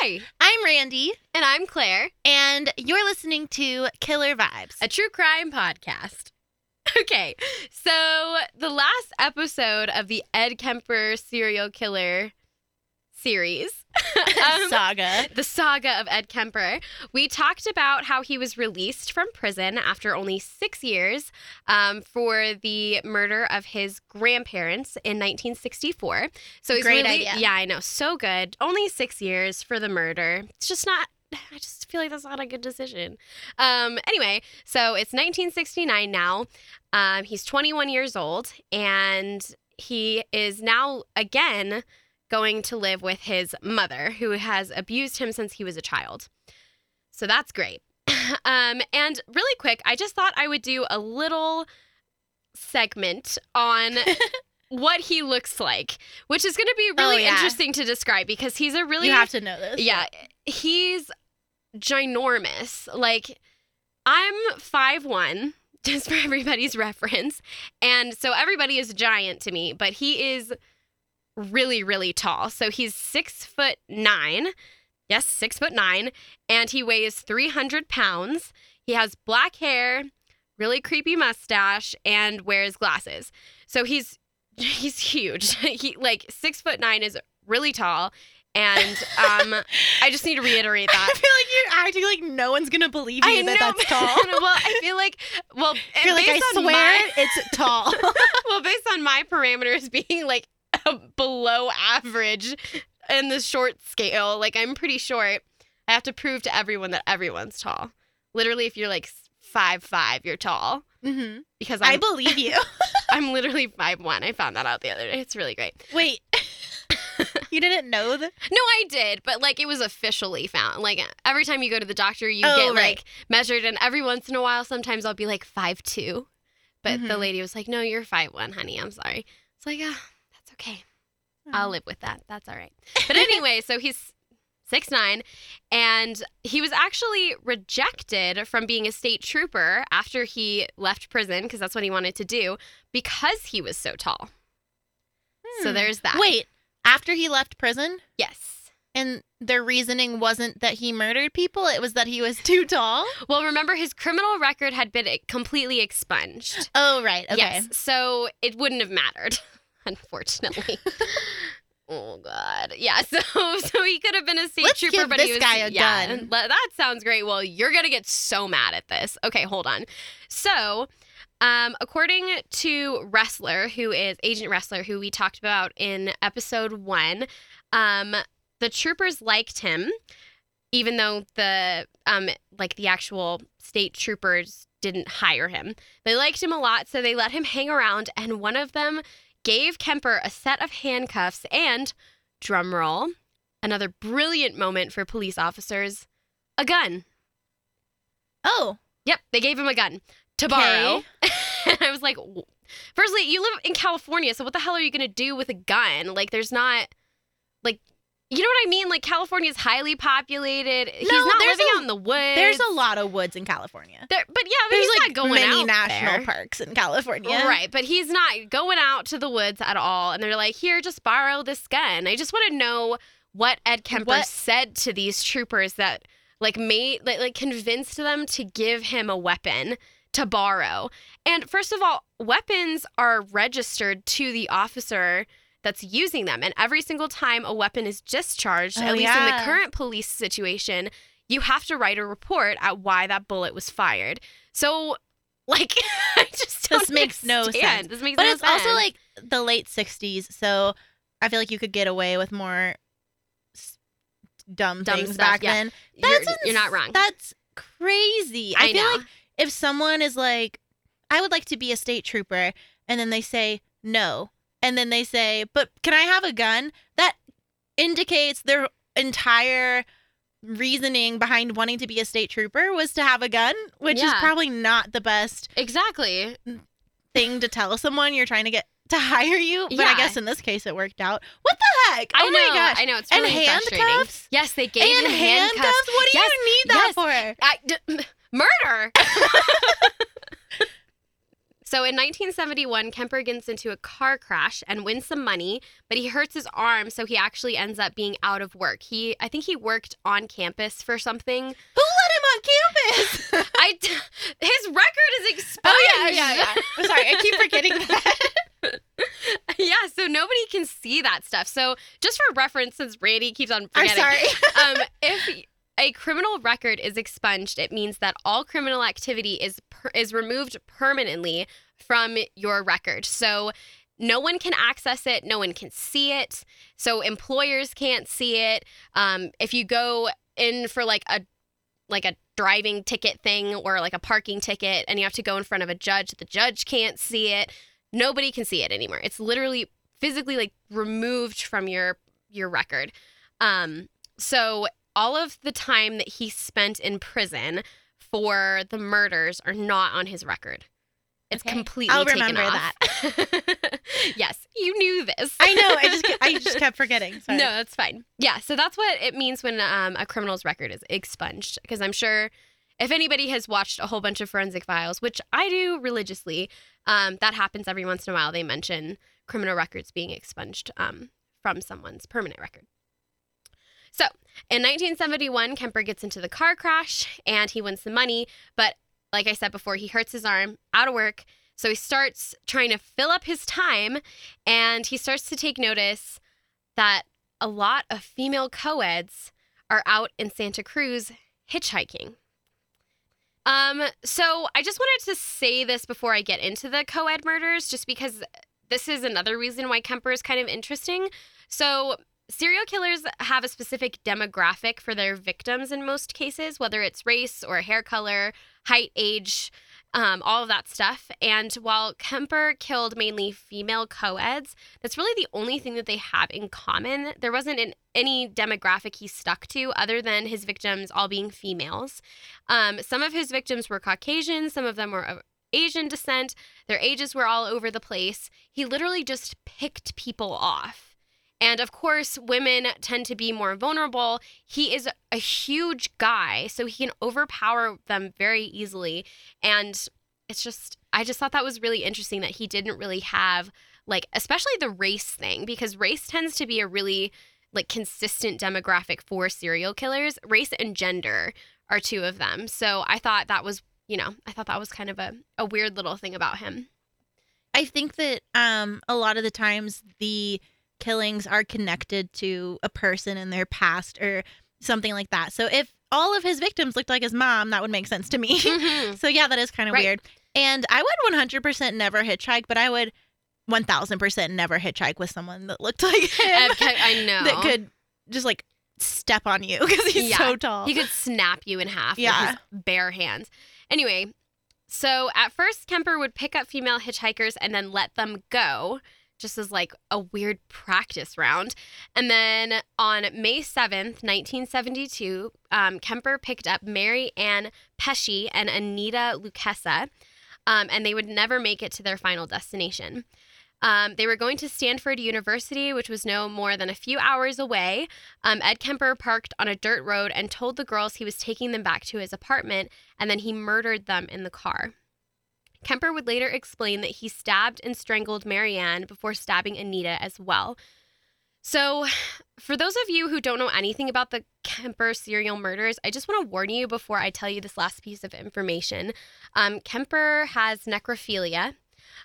Hi, I'm Randy, and I'm Claire, and you're listening to Killer Vibes. a true crime podcast. Okay, so the last episode of the Ed Kemper serial killer series, um, Saga. the saga of Ed Kemper, we talked about how he was released from prison after only six years um, for the murder of his grandparents in 1964. So he's Great really, idea. yeah, I know, so good. Only six years for the murder. It's just not. I just feel like that's not a good decision. Um, anyway, so it's 1969 now. Um, he's 21 years old, and he is now again going to live with his mother, who has abused him since he was a child. So that's great. um, and really quick, I just thought I would do a little segment on what he looks like, which is going to be really Oh, yeah. interesting to describe because he's a really you have to know this. yeah, he's ginormous. Like I'm five one, just for everybody's reference, and so everybody is giant to me. But he is really, really tall. So he's six foot nine. Yes, six foot nine, and he weighs three hundred pounds. He has black hair, really creepy mustache, and wears glasses. So he's he's huge. he like six foot nine is really tall. And um, I just need to reiterate that. I feel like you're acting like no one's gonna believe you I that know, that's tall. well, I feel like, well, You're like, I swear my- it's tall. well, based on my parameters being like below average in the short scale, like I'm pretty short. I have to prove to everyone that everyone's tall. Literally, if you're like five five, you're tall hmm because I I'm, believe you. I'm literally five one. I found that out the other day. It's really great. Wait, you didn't know that? No, I did, but like it was officially found. Like every time you go to the doctor, you Oh, get right. like measured, and every once in a while, sometimes I'll be like five two, but the Mhm. lady was like, "No, you're five one, honey. I'm sorry." It's like, ah, okay. I'll live with that. That's all right. But anyway, so he's six nine, and he was actually rejected from being a state trooper after he left prison because that's what he wanted to do because he was so tall. So Hmm. there's that. Wait, after he left prison, yes. and their reasoning wasn't that he murdered people; it was that he was too tall. Well, remember his criminal record had been completely expunged. Oh, right. Okay. Yes, so it wouldn't have mattered, unfortunately. oh God, yeah. So, so he could have been a state Let's trooper, give but this he was guy a yeah, gun. That sounds great. Well, you're gonna get so mad at this. Okay, hold on. So. Um, according to Ressler, who is Agent Ressler, who we talked about in episode one, um, the troopers liked him, even though the um, like the actual state troopers didn't hire him. They liked him a lot, so they let him hang around, and one of them gave Kemper a set of handcuffs and, drumroll, another brilliant moment for police officers, a gun. Oh, Yep, they gave him a gun to borrow. and I was like, firstly, you live in California, so what the hell are you going to do with a gun? Like, there's not, like, you know what I mean? Like, California is highly populated. He's No, not there's living a- out in the woods. there's a lot of woods in California. There, but yeah, but There's he's like not going many out national there. parks in California. Right, but he's not going out to the woods at all. And they're like, here, just borrow this gun. I just want to know what Ed Kemper What- said to these troopers that like made like, like convinced them to give him a weapon to borrow. And first of all, weapons are registered to the officer that's using them. And every single time a weapon is discharged, Oh, at least in the current police situation, you have to write a report at why that bullet was fired. So like I just This makes no sense. This makes But no it's also like the late 60s, so I feel like you could get away with more s- dumb, Dumb things stuff, back yeah. then. you're, That's you're not ins- wrong. That's crazy. I, I feel know. like if someone is like, I would like to be a state trooper, and then they say no, and then they say, but can I have a gun? That indicates their entire reasoning behind wanting to be a state trooper was to have a gun, which is probably not the best exactly. thing to tell someone you're trying to get to hire you. But I guess in this case it worked out. What the heck? I oh know. my gosh. I know. It's and really frustrating. handcuffs? Yes, they gave and him handcuffs? handcuffs. What do Yes, you need that yes. for? I, d- murder. So in 1971, Kemper gets into a car crash and wins some money, but he hurts his arm, so he actually ends up being out of work. He, I think he worked on campus for something. Who let him on campus? I, his record is expunged. oh yeah, yeah, yeah. I'm sorry, I keep forgetting that. yeah, so nobody can see that stuff. So just for reference, since Randy keeps on I'm sorry. um, if a criminal record is expunged, it means that all criminal activity is per- is removed permanently from your record. So no one can access it, no one can see it. So employers can't see it. Um, if you go in for like a like a driving ticket thing or like a parking ticket and you have to go in front of a judge, the judge can't see it. Nobody can see it anymore. It's literally physically like removed from your your record. Um, so all of the time that he spent in prison for the murders are not on his record. It's Okay. completely I'll taken remember off. yes, you knew this. I know. I just I just kept forgetting. Sorry. No, that's fine. Yeah, so that's what it means when um, a criminal's record is expunged. Because I'm sure if anybody has watched a whole bunch of forensic files, which I do religiously, um, that happens every once in a while. They mention criminal records being expunged um, from someone's permanent record. So in 1971, Kemper gets into the car crash and he wins the money. But like I said before, he hurts his arm, out of work. So he starts trying to fill up his time and he starts to take notice that a lot of female co-eds are out in Santa Cruz hitchhiking. Um, so I just wanted to say this before I get into the co-ed murders, just because this is another reason why Kemper is kind of interesting. So serial killers have a specific demographic for their victims in most cases, whether it's race or hair color, height, age, um, all of that stuff. And while Kemper killed mainly female co-eds, that's really the only thing that they have in common. There wasn't an, any demographic he stuck to other than his victims all being females. Um, some of his victims were Caucasian, some of them were Asian descent. Their ages were all over the place. He literally just picked people off. And of course, women tend to be more vulnerable. He is a huge guy, so he can overpower them very easily. And it's just, I just thought that was really interesting that he didn't really have, like, especially the race thing, because race tends to be a really, like, consistent demographic for serial killers. Race and gender are two of them. So I thought that was, you know, I thought that was kind of a, a weird little thing about him. I think that um a lot of the times the killings are connected to a person in their past or something like that. So if all of his victims looked like his mom, that would make sense to me. Mhm. so yeah, that is kind of Right. weird. And I would 100% never hitchhike, but I would 1000% never hitchhike with someone that looked like him. Okay, I know. that could just like step on you because he's Yeah. so tall. He could snap you in half Yeah. with his bare hands. Anyway, so at first Kemper would pick up female hitchhikers and then let them go, just as like a weird practice round. And then on May 7th, 1972, um, Kemper picked up Mary Ann Pesce and Anita Luchessa, um, and they would never make it to their final destination. Um, they were going to Stanford University, which was no more than a few hours away. Um, Ed Kemper parked on a dirt road and told the girls he was taking them back to his apartment, and then he murdered them in the car. Kemper would later explain that he stabbed and strangled Marianne before stabbing Anita as well. So, for those of you who don't know anything about the Kemper serial murders, I just want to warn you before I tell you this last piece of information. Um, Kemper has necrophilia,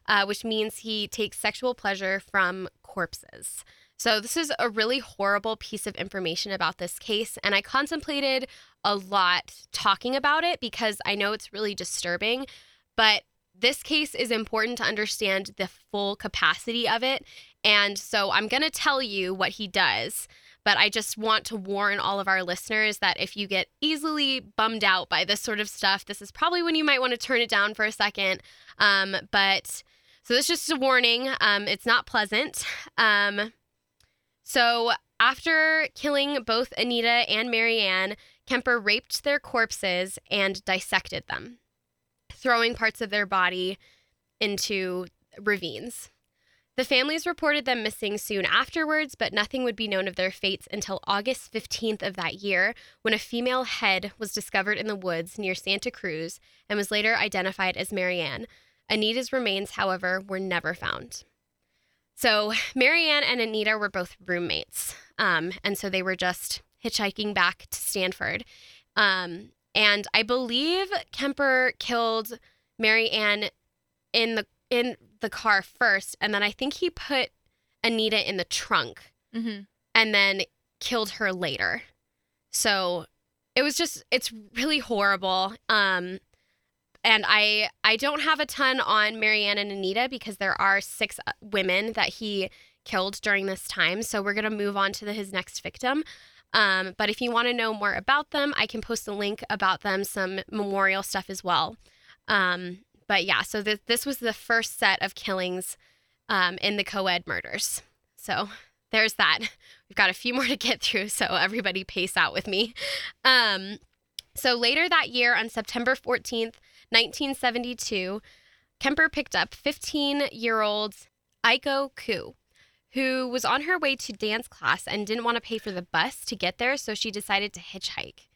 uh, which means he takes sexual pleasure from corpses. So, this is a really horrible piece of information about this case, and I contemplated a lot talking about it because I know it's really disturbing, but this case is important to understand the full capacity of it. And so, I'm going to tell you what he does. But I just want to warn all of our listeners that if you get easily bummed out by this sort of stuff, this is probably when you might want to turn it down for a second. Um, but so this is just a warning. Um, it's not pleasant. Um, so after killing both Anita and Marianne, Kemper raped their corpses and dissected them, throwing parts of their body into ravines. The families reported them missing soon afterwards, but nothing would be known of their fates until August 15th of that year, when a female head was discovered in the woods near Santa Cruz and was later identified as Marianne. Anita's remains, however, were never found. So Marianne and Anita were both roommates. Um, and so they were just hitchhiking back to Stanford. Um, and I believe Kemper killed Marianne in the in the car first, and then I think he put Anita in the trunk Mm-hmm. and then killed her later. So it was just it's really horrible. Um and I I don't have a ton on Marianne and Anita because there are six uh, women that he killed during this time. So we're going to move on to the, his next victim. Um, but if you want to know more about them, I can post a link about them, some memorial stuff as well. Um, but yeah, so th- this was the first set of killings um, in the co-ed murders. So there's that. We've got a few more to get through, so everybody pace out with me. Um, so later that year, on September 14th, 1972, Kemper picked up 15 year old Aiko Koo, who was on her way to dance class and didn't want to pay for the bus to get there, so she decided to hitchhike.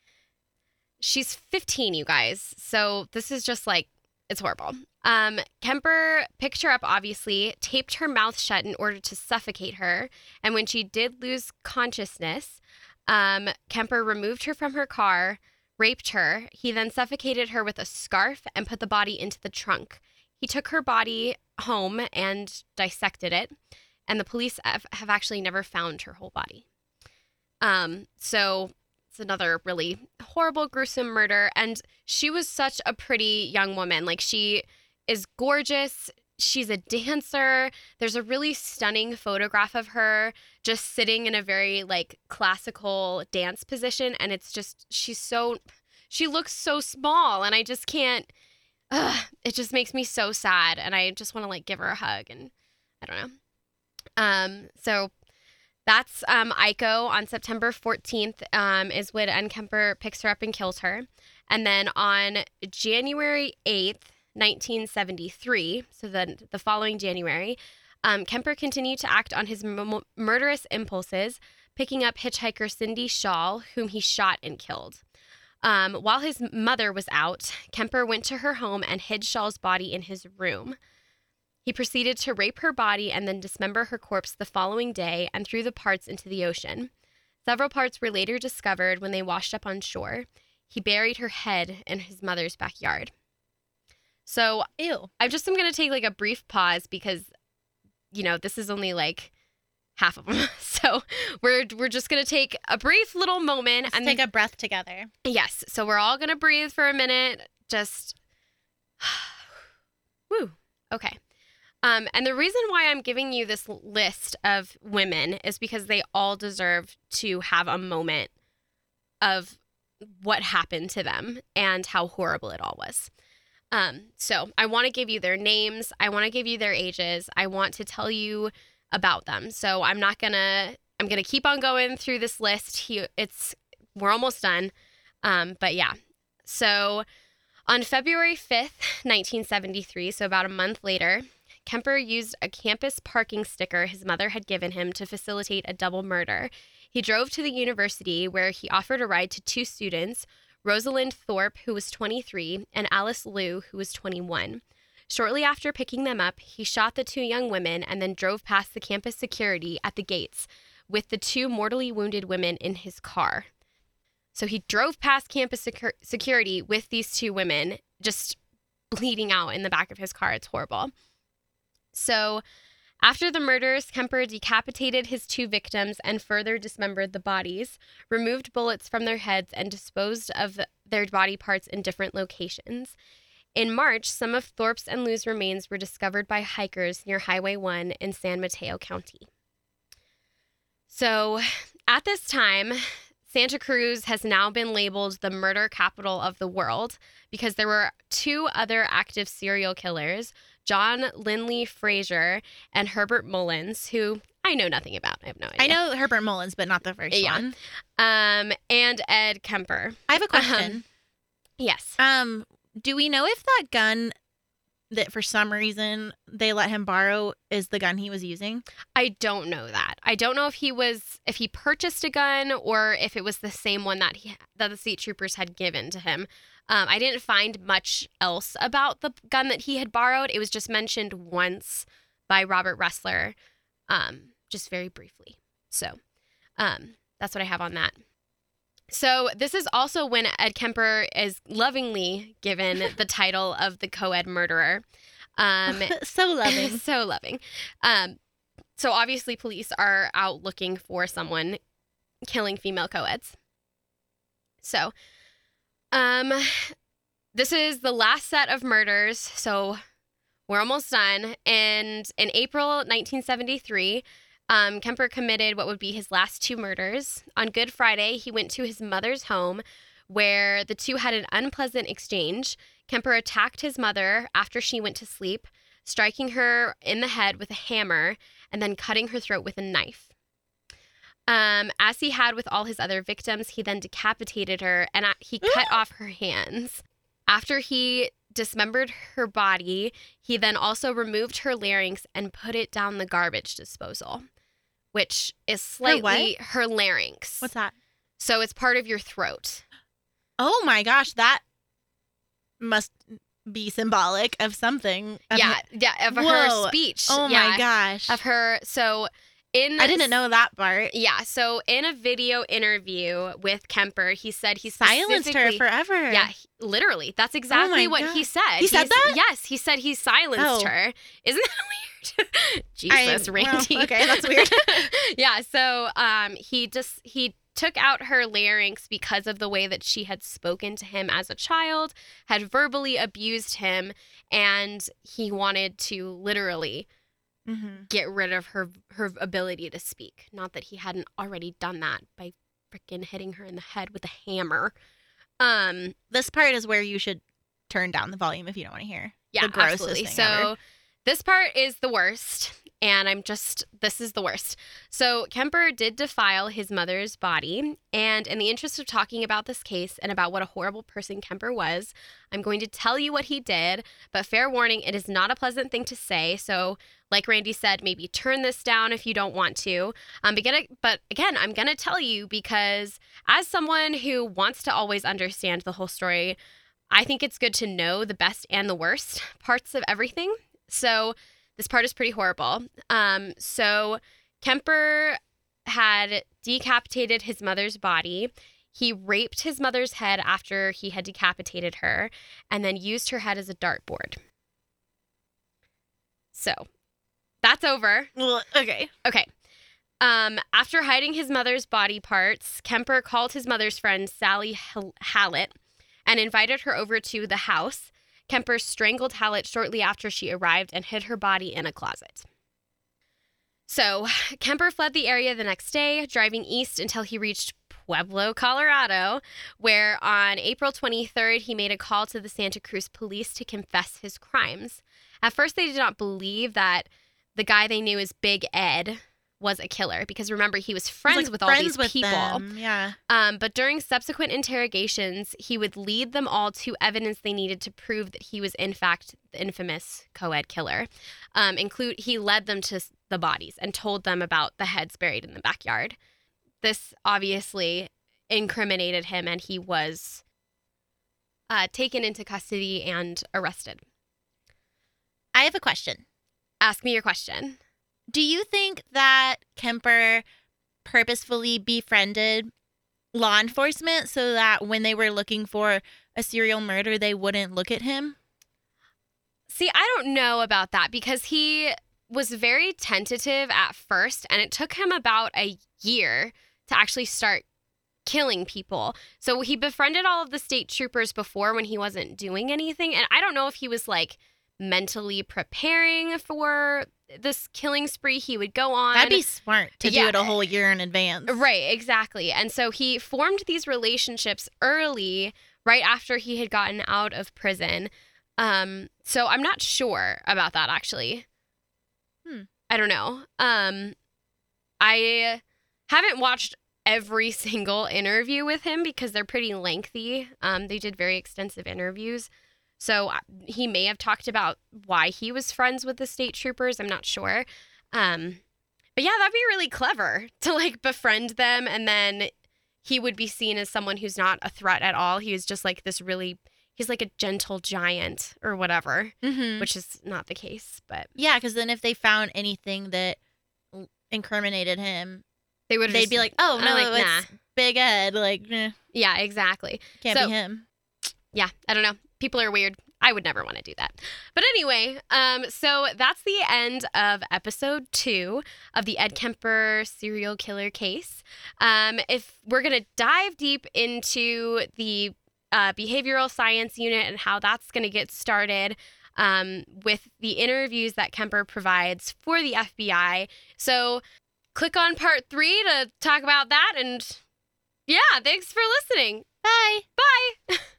She's 15, you guys, so this is just like, it's horrible. Um, Kemper picked her up, obviously, taped her mouth shut in order to suffocate her. And when she did lose consciousness, um, Kemper removed her from her car, raped her. He then suffocated her with a scarf and put the body into the trunk. He took her body home and dissected it. And the police have, actually never found her whole body. Um, so it's another really horrible, gruesome murder. And she was such a pretty young woman. Like, she is gorgeous. She's a dancer. There's a really stunning photograph of her just sitting in a very like classical dance position. And it's just, she's so, she looks so small. And I just can't, ugh, it just makes me so sad. And I just want to like give her a hug. And I don't know. Um, so that's um, Aiko on September 14th um, is when N. Kemper picks her up and kills her. And then on January 8th, 1973, so then the following January, um, Kemper continued to act on his m- murderous impulses, picking up hitchhiker Cindy Schall, whom he shot and killed. Um, while his mother was out, Kemper went to her home and hid Schall's body in his room. He proceeded to rape her body and then dismember her corpse the following day and threw the parts into the ocean. Several parts were later discovered when they washed up on shore. He buried her head in his mother's backyard. So Ew. I just am going to take like a brief pause because, you know, this is only like half of them. So we're we're just going to take a brief little moment Let's and take a breath together. yes. So we're all going to breathe for a minute. Just woo. Okay. Um, and the reason why I'm giving you this list of women is because they all deserve to have a moment of what happened to them and how horrible it all was. Um, so I want to give you their names. I want to give you their ages. I want to tell you about them. So I'm not gonna. I'm gonna keep on going through this list. He, it's we're almost done. Um, but yeah. So on February 5th, 1973, so about a month later, Kemper used a campus parking sticker his mother had given him to facilitate a double murder. He drove to the university where he offered a ride to two students, Rosalind Thorpe, who was 23, and Alice Liu, who was 21. Shortly after picking them up, he shot the two young women and then drove past the campus security at the gates with the two mortally wounded women in his car. So he drove past campus secu- security with these two women just bleeding out in the back of his car. It's horrible. So, after the murders, Kemper decapitated his two victims and further dismembered the bodies, removed bullets from their heads, and disposed of their body parts in different locations. In March, some of Thorpe's and Liu's remains were discovered by hikers near Highway 1 in San Mateo County. So, at this time, Santa Cruz has now been labeled the murder capital of the world because there were two other active serial killers, John Linley Frazier and Herbert Mullins, who I know nothing about. I have no idea. I know Herbert Mullins, but not the first Yeah. one. Um, and Ed Kemper. I have a question. Yes. Um, do we know if that gun that for some reason they let him borrow is the gun he was using? I don't know that. I don't know if he was if he purchased a gun or if it was the same one that he that the state troopers had given to him. Um, I didn't find much else about the gun that he had borrowed. It was just mentioned once by Robert Ressler, um, just very briefly. So um, that's what I have on that. So this is also when Ed Kemper is lovingly given the title of the co-ed murderer. Um, so loving. so loving. Um, so obviously, police are out looking for someone killing female co-eds. So, um, this is the last set of murders. So we're almost done. And in April 1973, um, Kemper committed what would be his last two murders. On Good Friday, he went to his mother's home where the two had an unpleasant exchange. Kemper attacked his mother after she went to sleep, striking her in the head with a hammer and then cutting her throat with a knife. Um, as he had with all his other victims, he then decapitated her and he cut off her hands. After he dismembered her body, he then also removed her larynx and put it down the garbage disposal, which is slightly her, larynx. What's that? So it's part of your throat. Oh my gosh, that must be symbolic of something. Of yeah, her- yeah, of Whoa. her speech. Oh yeah, my gosh. Of her. So in I didn't know that part. Yeah, so in a video interview with Kemper, he said he Silenced her forever. Yeah, he- literally. That's exactly my what he said. He said He's- that? Yes, he said he silenced Oh. her. Isn't that weird? Jesus, I- well, Randy. okay, that's weird. yeah, so um he just he took out her larynx because of the way that she had spoken to him as a child, had verbally abused him, and he wanted to literally hmm get rid of her her ability to speak. Not that he hadn't already done that by freaking hitting her in the head with a hammer. Um, This part is where you should turn down the volume if you don't want to hear. yeah, The grossest absolutely. So ever. this part is the worst, and I'm just this is the worst. So Kemper did defile his mother's body, and in the interest of talking about this case and about what a horrible person Kemper was, I'm going to tell you what he did. But fair warning, it is not a pleasant thing to say. So like Randy said, maybe turn this down if you don't want to. Um, but, gonna, but again, I'm going to tell you because as someone who wants to always understand the whole story, I think it's good to know the best and the worst parts of everything. So this part is pretty horrible. Um, so Kemper had decapitated his mother's body. He raped his mother's head after he had decapitated her and then used her head as a dartboard. So that's over. Okay. Okay. Um, after hiding his mother's body parts, Kemper called his mother's friend Sally Hallett and invited her over to the house. Kemper strangled Hallett shortly after she arrived and hid her body in a closet. So, Kemper fled the area the next day, driving east until he reached Pueblo, Colorado, where on April 23rd he made a call to the Santa Cruz police to confess his crimes. At first, they did not believe that the guy they knew as Big Ed was a killer because remember he was He's, friends like, with all these with people. them, Yeah. Um, but during subsequent interrogations, he would lead them all to evidence they needed to prove that he was in fact the infamous co-ed killer. Um, include he led them to the bodies and told them about the heads buried in the backyard. This obviously incriminated him, and he was uh, taken into custody and arrested. I have a question. Ask me your question. Do you think that Kemper purposefully befriended law enforcement so that when they were looking for a serial murder, they wouldn't look at him? See, I don't know about that because he was very tentative at first, and it took him about a year to actually start killing people. So he befriended all of the state troopers before when he wasn't doing anything. And I don't know if he was like mentally preparing for this killing spree he would go on. That'd be smart to Yeah. do it a whole year in advance. Right, exactly. And so he formed these relationships early, right after he had gotten out of prison. Um, so I'm not sure about that actually. Hmm. I don't know. Um, I haven't watched every single interview with him because they're pretty lengthy. Um, they did very extensive interviews. So uh, he may have talked about why he was friends with the state troopers. I'm not sure. Um, but yeah, that'd be really clever to like befriend them and then he would be seen as someone who's not a threat at all. He was just like this really he's like a gentle giant or whatever, Mm-hmm. which is not the case, but Yeah, because then if they found anything that incriminated him, they would they'd be like, "Oh no, like, it's Big Ed. Like, eh, yeah, exactly. can't So- be him." yeah, I don't know. People are weird. I would never want to do that. But anyway, um, so that's the end of episode two of the Ed Kemper serial killer case. Um, if we're gonna dive deep into the uh, behavioral science unit and how that's gonna get started. Um, with the interviews that Kemper provides for the FBI. So click on part three to talk about that. And yeah, thanks for listening. Bye. Bye.